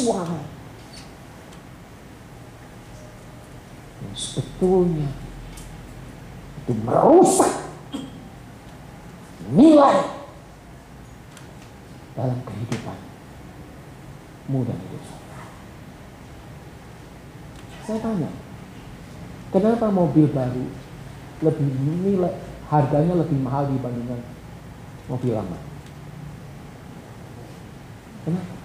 suara yang sebetulnya itu merusak nilai dalam kehidupan muda saya. Saya tanya, kenapa mobil baru lebih nilai harganya lebih mahal dibandingkan mobil lama? Kenapa?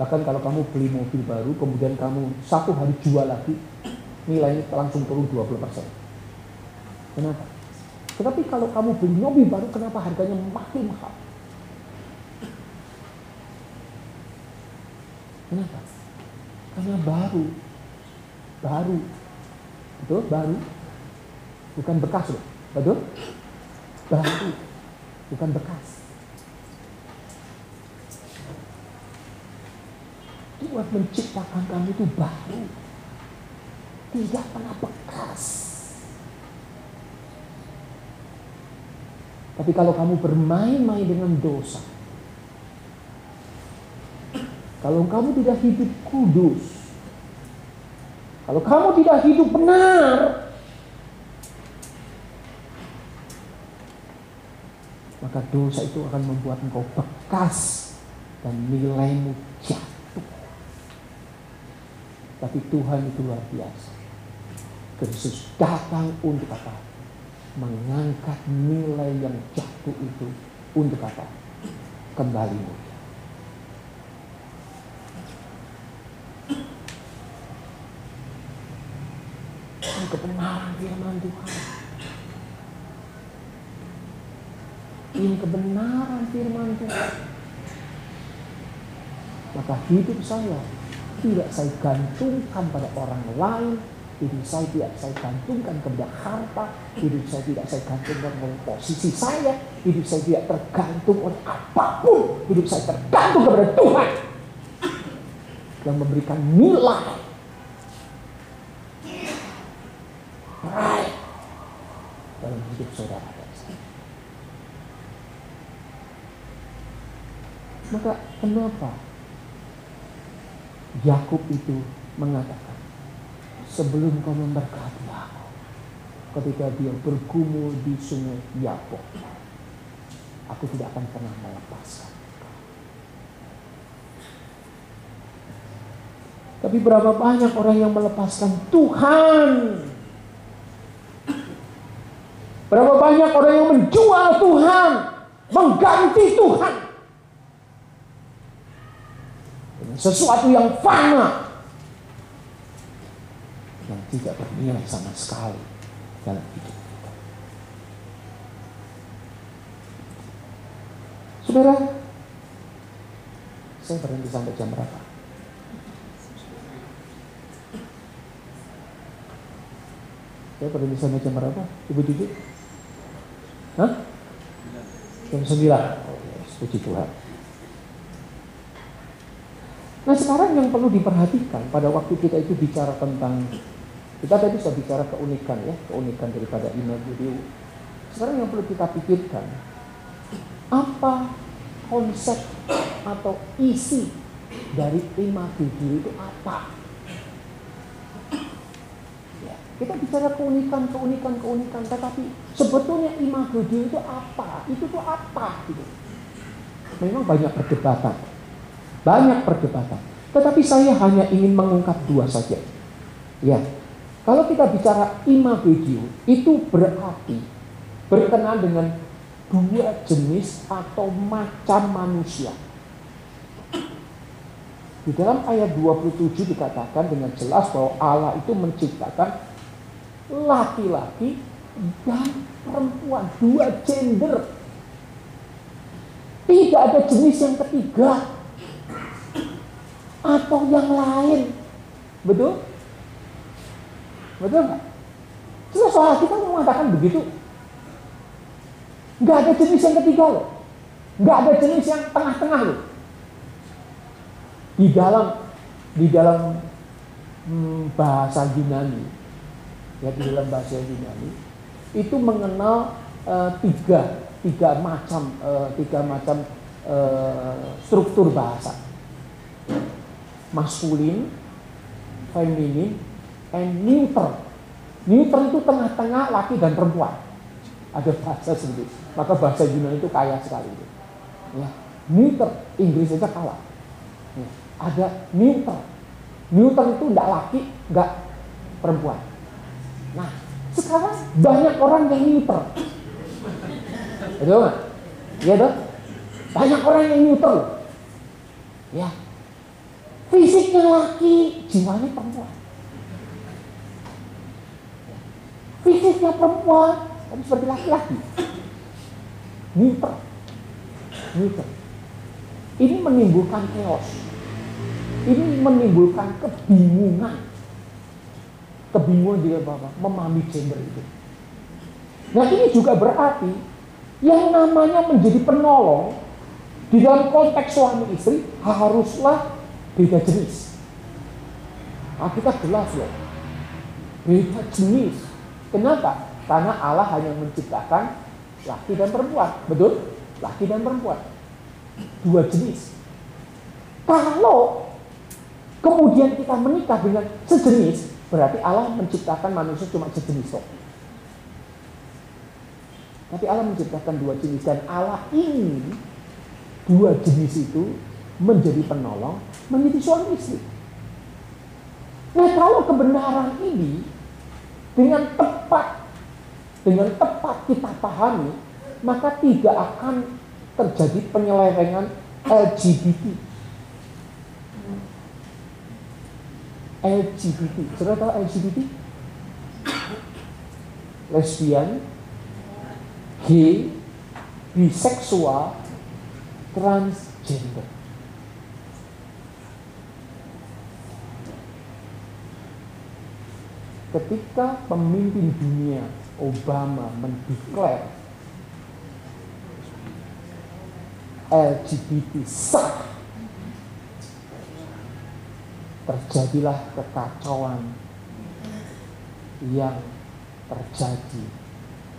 Bahkan kalau kamu beli mobil baru, kemudian kamu satu hari jual lagi, nilainya langsung turun 20%. Kenapa? Tetapi kalau kamu beli mobil baru, kenapa harganya makin mahal? Kenapa? Karena baru. Baru. Betul? Baru. Bukan bekas loh. Betul? Baru. Bukan bekas. Tuhan menciptakan kamu itu baru. Tidak pernah bekas. Tapi kalau kamu bermain-main dengan dosa, kalau kamu tidak hidup kudus, kalau kamu tidak hidup benar, maka dosa itu akan membuat engkau bekas dan nilaimu jatuh. Tapi Tuhan itu luar biasa. Kristus datang untuk apa? Mengangkat nilai yang jatuh itu untuk apa? Kembali mulia. Kebenaran firman Tuhan. Ini kebenaran firman Tuhan. Maka hidup saya tidak saya gantungkan pada orang lain, hidup saya tidak saya gantungkan kepada harta, hidup saya tidak saya gantungkan pada posisi saya, hidup saya tidak tergantung oleh apa pun, hidup saya tergantung kepada Tuhan yang memberikan nilai right dalam hidup saudara. Maka kenapa Yakub itu mengatakan, sebelum kau memberkati aku, ketika dia bergumul di sungai Yabok, aku tidak akan pernah melepaskan. Tapi berapa banyak orang yang melepaskan Tuhan? Berapa banyak orang yang menjual Tuhan, mengganti Tuhan dengan sesuatu yang fana yang tidak bernilai sama sekali dalam hidup kita. Saudara, saya berhenti sampai jam berapa? Saya berhenti sampai jam berapa? Ibu Cucu? Hah? Jam 9. Oh, yes. Puji Tuhan. Nah sekarang yang perlu diperhatikan pada waktu kita itu bicara tentang kita tadi sudah bicara keunikan ya, keunikan daripada imago Sekarang yang perlu kita pikirkan apa konsep atau isi dari imago itu apa? Ya, kita bicara keunikan, keunikan, keunikan, tetapi sebetulnya imago itu apa? Itu tuh apa? Gitu. Memang banyak perdebatan banyak perdebatan. Tetapi saya hanya ingin mengungkap dua saja. Ya, kalau kita bicara imago itu berarti berkenaan dengan dua jenis atau macam manusia. Di dalam ayat 27 dikatakan dengan jelas bahwa Allah itu menciptakan laki-laki dan perempuan, dua gender. Tidak ada jenis yang ketiga atau yang lain. Betul? Betul nggak? Jelas soal kita mengatakan begitu. Nggak ada jenis yang ketiga loh. Nggak ada jenis yang tengah-tengah loh. Di dalam di dalam hmm, bahasa Yunani, ya di dalam bahasa Yunani itu mengenal uh, tiga tiga macam uh, tiga macam uh, struktur bahasa maskulin, feminin, and neuter. Neuter itu tengah-tengah laki dan perempuan. Ada bahasa itu. Maka bahasa Yunani itu kaya sekali. Ya. Neuter, Inggris saja kalah. Ya. Ada neuter. Neuter itu tidak laki, enggak perempuan. Nah, sekarang banyak orang yang neuter. Betul nggak? Iya dong? Banyak orang yang neuter. Ya. Fisiknya laki, jiwanya perempuan. Fisiknya perempuan, tapi seperti laki-laki. Neuter. Neuter. Ini menimbulkan chaos. Ini menimbulkan kebingungan. Kebingungan juga Bapak, memahami gender itu. Nah ini juga berarti yang namanya menjadi penolong di dalam konteks suami istri haruslah beda jenis. Nah, kita jelas loh. Beda jenis. Kenapa? Karena Allah hanya menciptakan laki dan perempuan. Betul? Laki dan perempuan. Dua jenis. Kalau kemudian kita menikah dengan sejenis, berarti Allah menciptakan manusia cuma sejenis kok. Tapi Allah menciptakan dua jenis dan Allah ingin dua jenis itu menjadi penolong, menjadi suami istri. Nah kalau kebenaran ini dengan tepat, dengan tepat kita pahami, maka tidak akan terjadi penyelewengan LGBT. LGBT, sudah tahu LGBT? Lesbian, gay, biseksual, transgender. Ketika pemimpin dunia Obama mendeklar LGBT sah, terjadilah kekacauan yang terjadi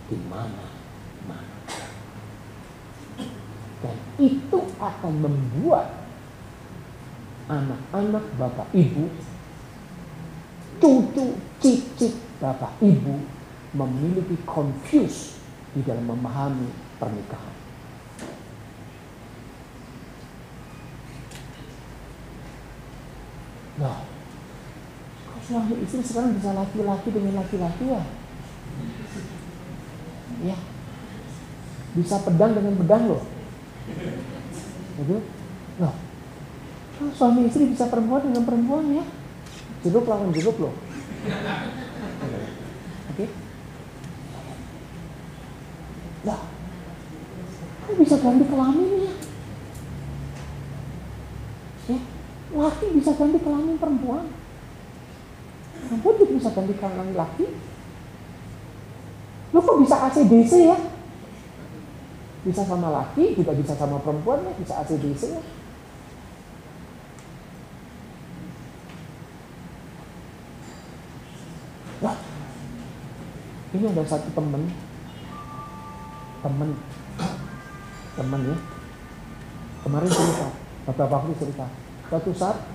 di mana-mana. Dan itu akan membuat anak-anak bapak ibu, cucu cicit bapak ibu memiliki confuse di dalam memahami pernikahan. Nah, kok suami istri sekarang bisa laki-laki dengan laki-laki ya? Ya, bisa pedang dengan pedang loh. Gitu? Kok suami istri bisa perempuan dengan perempuan ya? Jeruk lawan jeruk loh. Oke? Lah, kok bisa ganti kelamin ya? Laki bisa ganti kelamin perempuan. Perempuan juga bisa ganti kelamin laki. Lo kok bisa ACDC ya? Bisa sama laki, juga bisa sama perempuan ya, bisa ACDC ya. Ini ada satu temen, temen, temen ya. Kemarin cerita, beberapa waktu cerita. Suatu saat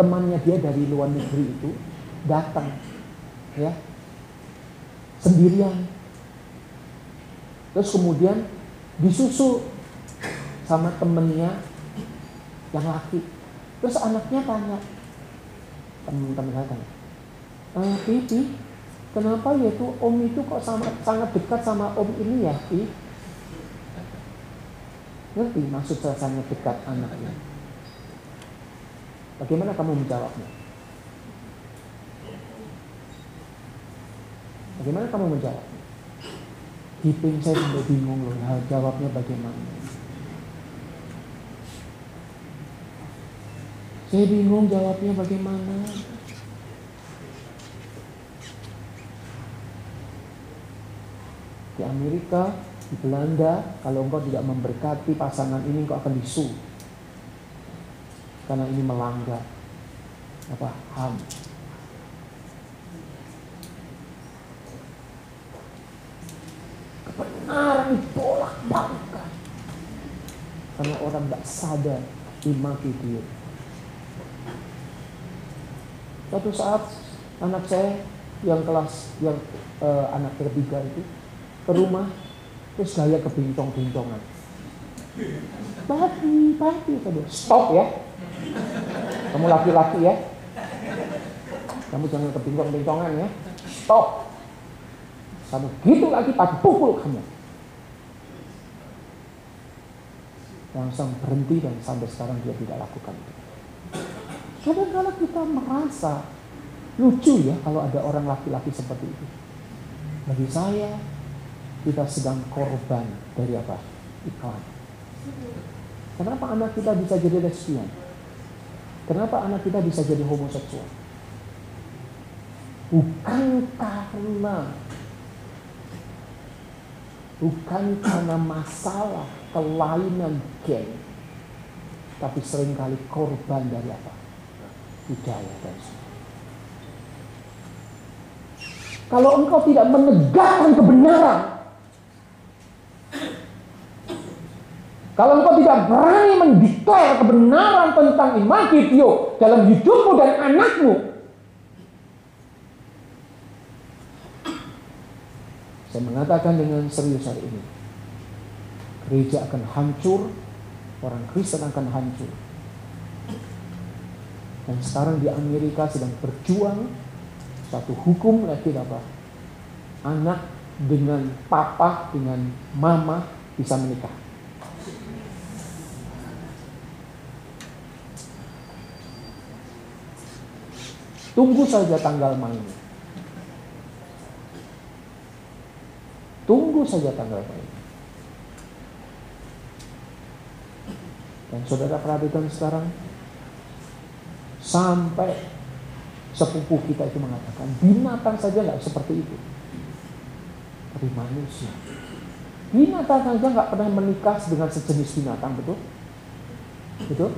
temannya dia dari luar negeri itu datang, ya, sendirian. Terus kemudian disusul sama temennya yang laki. Terus anaknya tanya, teman-teman saya tanya, eh, Pipi, kenapa ya tuh om itu kok sama, sangat dekat sama om ini ya, Pi? Ngerti maksud saya sangat dekat anaknya? Bagaimana kamu menjawabnya? Bagaimana kamu menjawabnya? Hiping saya sampai bingung loh, nah, jawabnya bagaimana? Saya bingung jawabnya bagaimana. Di Amerika, di Belanda, kalau engkau tidak memberkati pasangan ini, engkau akan disu. Karena ini melanggar apa HAM. Kebenaran ditolak balikan. Karena orang tidak sadar dimaki dia. Suatu saat anak saya yang kelas yang uh, anak ketiga itu ke rumah terus gaya kebincong-bincongan. Papi, papi, tadi stop ya. Kamu laki-laki ya. Kamu jangan kebincong-bincongan ya. Stop. Kamu gitu lagi papi pukul kamu. Langsung berhenti dan sampai sekarang dia tidak lakukan itu. Kadang kalau kita merasa lucu ya kalau ada orang laki-laki seperti itu. Bagi saya, kita sedang korban dari apa? Iklan. Kenapa anak kita bisa jadi lesbian? Kenapa anak kita bisa jadi homoseksual? Bukan karena bukan karena masalah kelainan gen, tapi sering kali korban dari apa? Budaya dan Kalau engkau tidak menegakkan kebenaran, kalau engkau tidak berani mendeklar kebenaran tentang iman video dalam hidupmu dan anakmu, saya mengatakan dengan serius hari ini, gereja akan hancur, orang Kristen akan hancur. Dan sekarang di Amerika sedang berjuang satu hukum lagi apa? Anak dengan papa dengan mama bisa menikah. Tunggu saja tanggal mainnya. Tunggu saja tanggal mainnya. Dan saudara perhatikan sekarang sampai sepupu kita itu mengatakan binatang saja nggak seperti itu tapi manusia binatang saja nggak pernah menikah dengan sejenis binatang betul betul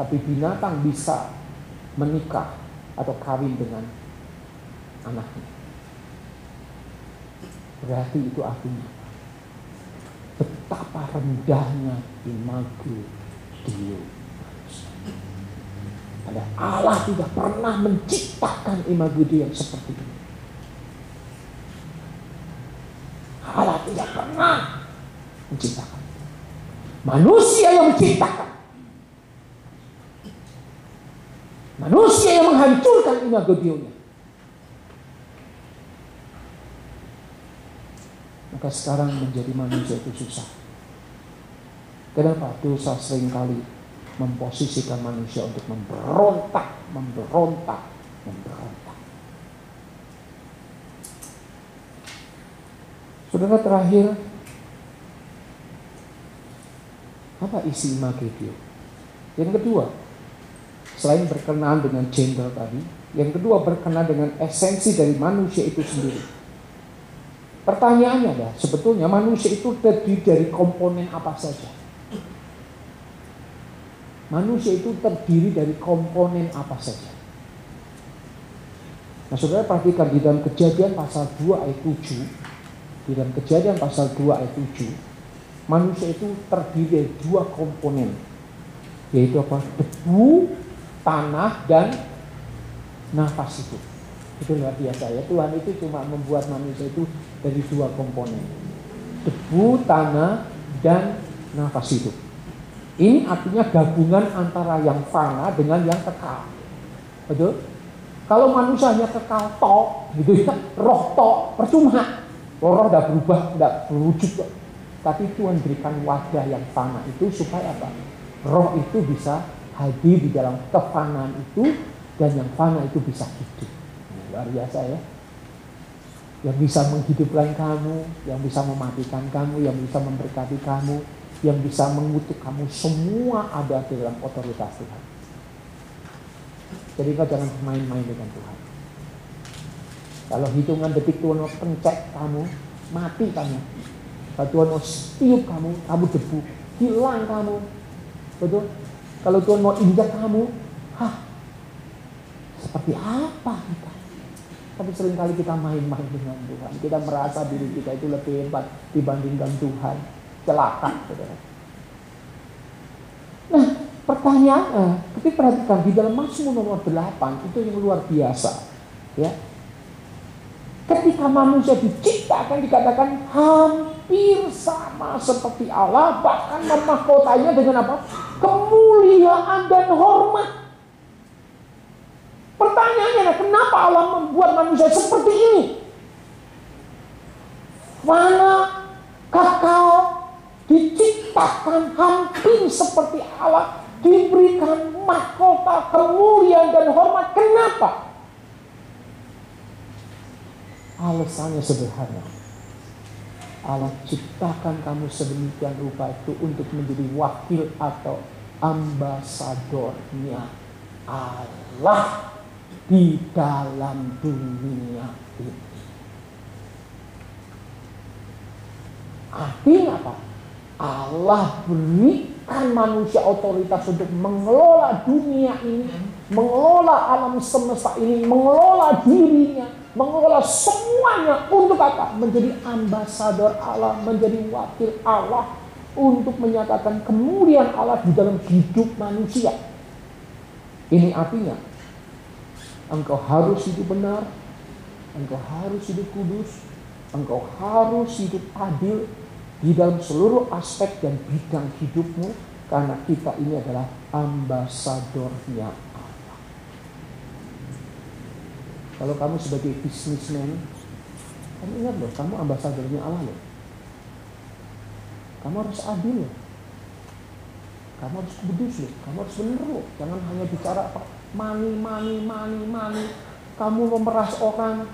tapi binatang bisa menikah atau kawin dengan anaknya berarti itu artinya betapa rendahnya imago Dio Padahal Allah tidak pernah menciptakan imago yang seperti ini. Allah tidak pernah menciptakan. Manusia yang menciptakan. Manusia yang menghancurkan imago nya. Maka sekarang menjadi manusia itu susah. Kenapa? Dosa sering kali memposisikan manusia untuk memberontak, memberontak, memberontak. Saudara terakhir, apa isi Magegio? Yang kedua, selain berkenaan dengan gender tadi, yang kedua berkenaan dengan esensi dari manusia itu sendiri. Pertanyaannya adalah, sebetulnya manusia itu terdiri dari komponen apa saja? Manusia itu terdiri dari komponen apa saja. Nah saudara perhatikan di dalam kejadian pasal 2 ayat 7. Di dalam kejadian pasal 2 ayat 7. Manusia itu terdiri dari dua komponen. Yaitu apa? Debu, tanah, dan nafas itu. Itu luar biasa ya. Tuhan itu cuma membuat manusia itu dari dua komponen. Debu, tanah, dan nafas itu. Ini artinya gabungan antara yang fana dengan yang kekal. Betul? Kalau manusia hanya kekal tok, gitu ya, roh tok, percuma. Roh tidak berubah, tidak berwujud. Tapi Tuhan berikan wadah yang fana itu supaya apa? Roh itu bisa hadir di dalam kefanaan itu dan yang fana itu bisa hidup. Luar biasa ya. Yang bisa menghidupkan kamu, yang bisa mematikan kamu, yang bisa memberkati kamu, yang bisa mengutuk kamu semua ada di dalam otoritas Tuhan. Jadi kau jangan main-main dengan Tuhan. Kalau hitungan detik Tuhan mau pencet kamu, mati kamu. Kalau Tuhan mau tiup kamu, kamu debu, hilang kamu. Betul? Kalau Tuhan mau injak kamu, hah, seperti apa kita? Tapi sering kali kita main-main dengan Tuhan. Kita merasa diri kita itu lebih hebat dibandingkan Tuhan celaka. Saudara. Nah, pertanyaan, eh, Tapi perhatikan di dalam Mazmur nomor 8 itu yang luar biasa. Ya. Ketika manusia diciptakan dikatakan hampir sama seperti Allah, bahkan memahkotanya dengan apa? Kemuliaan dan hormat. Pertanyaannya, kenapa Allah membuat manusia seperti ini? Mana kakal diciptakan hampir seperti Allah, diberikan mahkota kemuliaan dan hormat. Kenapa? Alasannya sederhana. Allah ciptakan kamu sedemikian rupa itu untuk menjadi wakil atau ambasadornya Allah di dalam dunia ini. Artinya apa? Allah berikan manusia otoritas untuk mengelola dunia ini, mengelola alam semesta ini, mengelola dirinya, mengelola semuanya untuk apa? Menjadi ambasador Allah, menjadi wakil Allah untuk menyatakan kemuliaan Allah di dalam hidup manusia. Ini artinya engkau harus hidup benar, engkau harus hidup kudus, engkau harus hidup adil di dalam seluruh aspek dan bidang hidupmu karena kita ini adalah ambasadornya Kalau kamu sebagai bisnismen, kamu ingat loh, kamu ambasadornya Allah loh. Kamu harus adil loh. Kamu harus kudus loh. Kamu harus benar loh. Jangan hanya bicara apa money, money, money, money. Kamu memeras orang.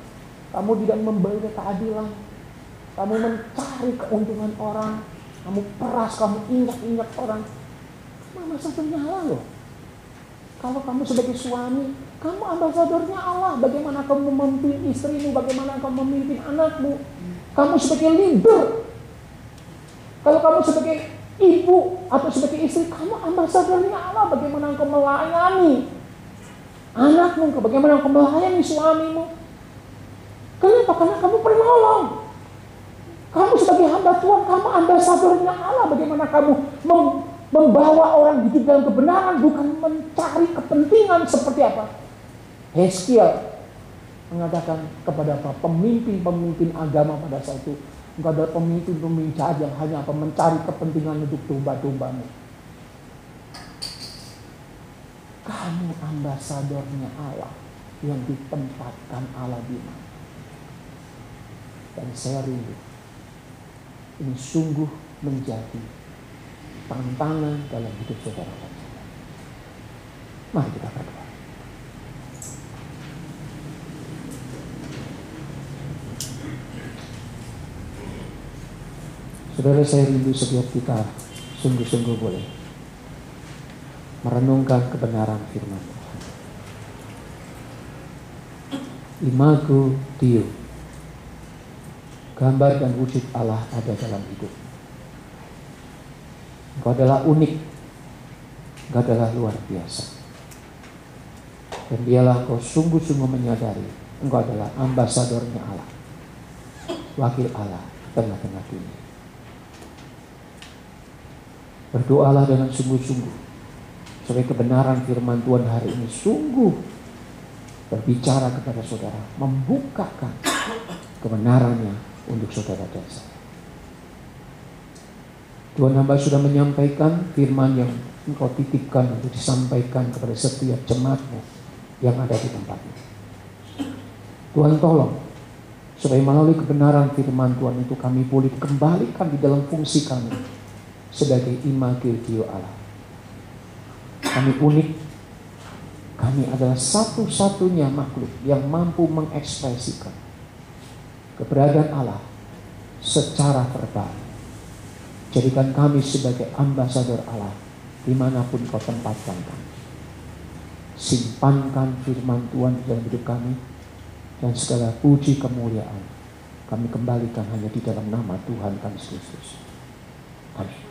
Kamu tidak memberi keadilan. Kamu mencari keuntungan orang. Kamu peras, kamu injak-injak orang. Mama satunya Allah loh. Kalau kamu sebagai suami, kamu ambasadornya Allah. Bagaimana kamu memimpin istrimu, bagaimana kamu memimpin anakmu. Kamu sebagai leader. Kalau kamu sebagai ibu atau sebagai istri, kamu ambasadornya Allah. Bagaimana kamu melayani anakmu, bagaimana kamu melayani suamimu. Kenapa? Karena kamu penolong. Kamu sebagai hamba Tuhan, kamu ambasadornya Allah. Bagaimana kamu membawa orang hidup dalam kebenaran, bukan mencari kepentingan seperti apa. Heskiel mengatakan kepada apa? Pemimpin-pemimpin agama pada saat itu. Engkau adalah pemimpin-pemimpin jahat yang hanya apa? Mencari kepentingan untuk domba-dombamu. Kamu ambasadornya Allah yang ditempatkan Allah di mana. Dan saya rindu. Ini sungguh menjadi tantangan dalam hidup saudara. Mari kita berdoa. Saudara saya rindu setiap kita sungguh-sungguh boleh merenungkan kebenaran firman Tuhan. Imago Dio. Gambar dan wujud Allah ada dalam hidup. Engkau adalah unik. Engkau adalah luar biasa. Dan dialah kau sungguh-sungguh menyadari engkau adalah ambasadornya Allah. Wakil Allah tengah-tengah dunia. Berdoalah dengan sungguh-sungguh. Supaya kebenaran firman Tuhan hari ini sungguh berbicara kepada saudara. Membukakan kebenarannya untuk saudara dan saya. Tuhan hamba sudah menyampaikan firman yang engkau titipkan untuk disampaikan kepada setiap jemaatmu yang ada di tempat ini. Tuhan tolong supaya melalui kebenaran firman Tuhan itu kami boleh kembalikan di dalam fungsi kami sebagai imago Dio Allah. Kami unik, kami adalah satu-satunya makhluk yang mampu mengekspresikan keberadaan Allah secara verbal. Jadikan kami sebagai ambasador Allah di mana pun kau tempatkan kami. Simpankan firman Tuhan di dalam hidup kami dan segala puji kemuliaan kami kembalikan hanya di dalam nama Tuhan kami Kristus. Amin.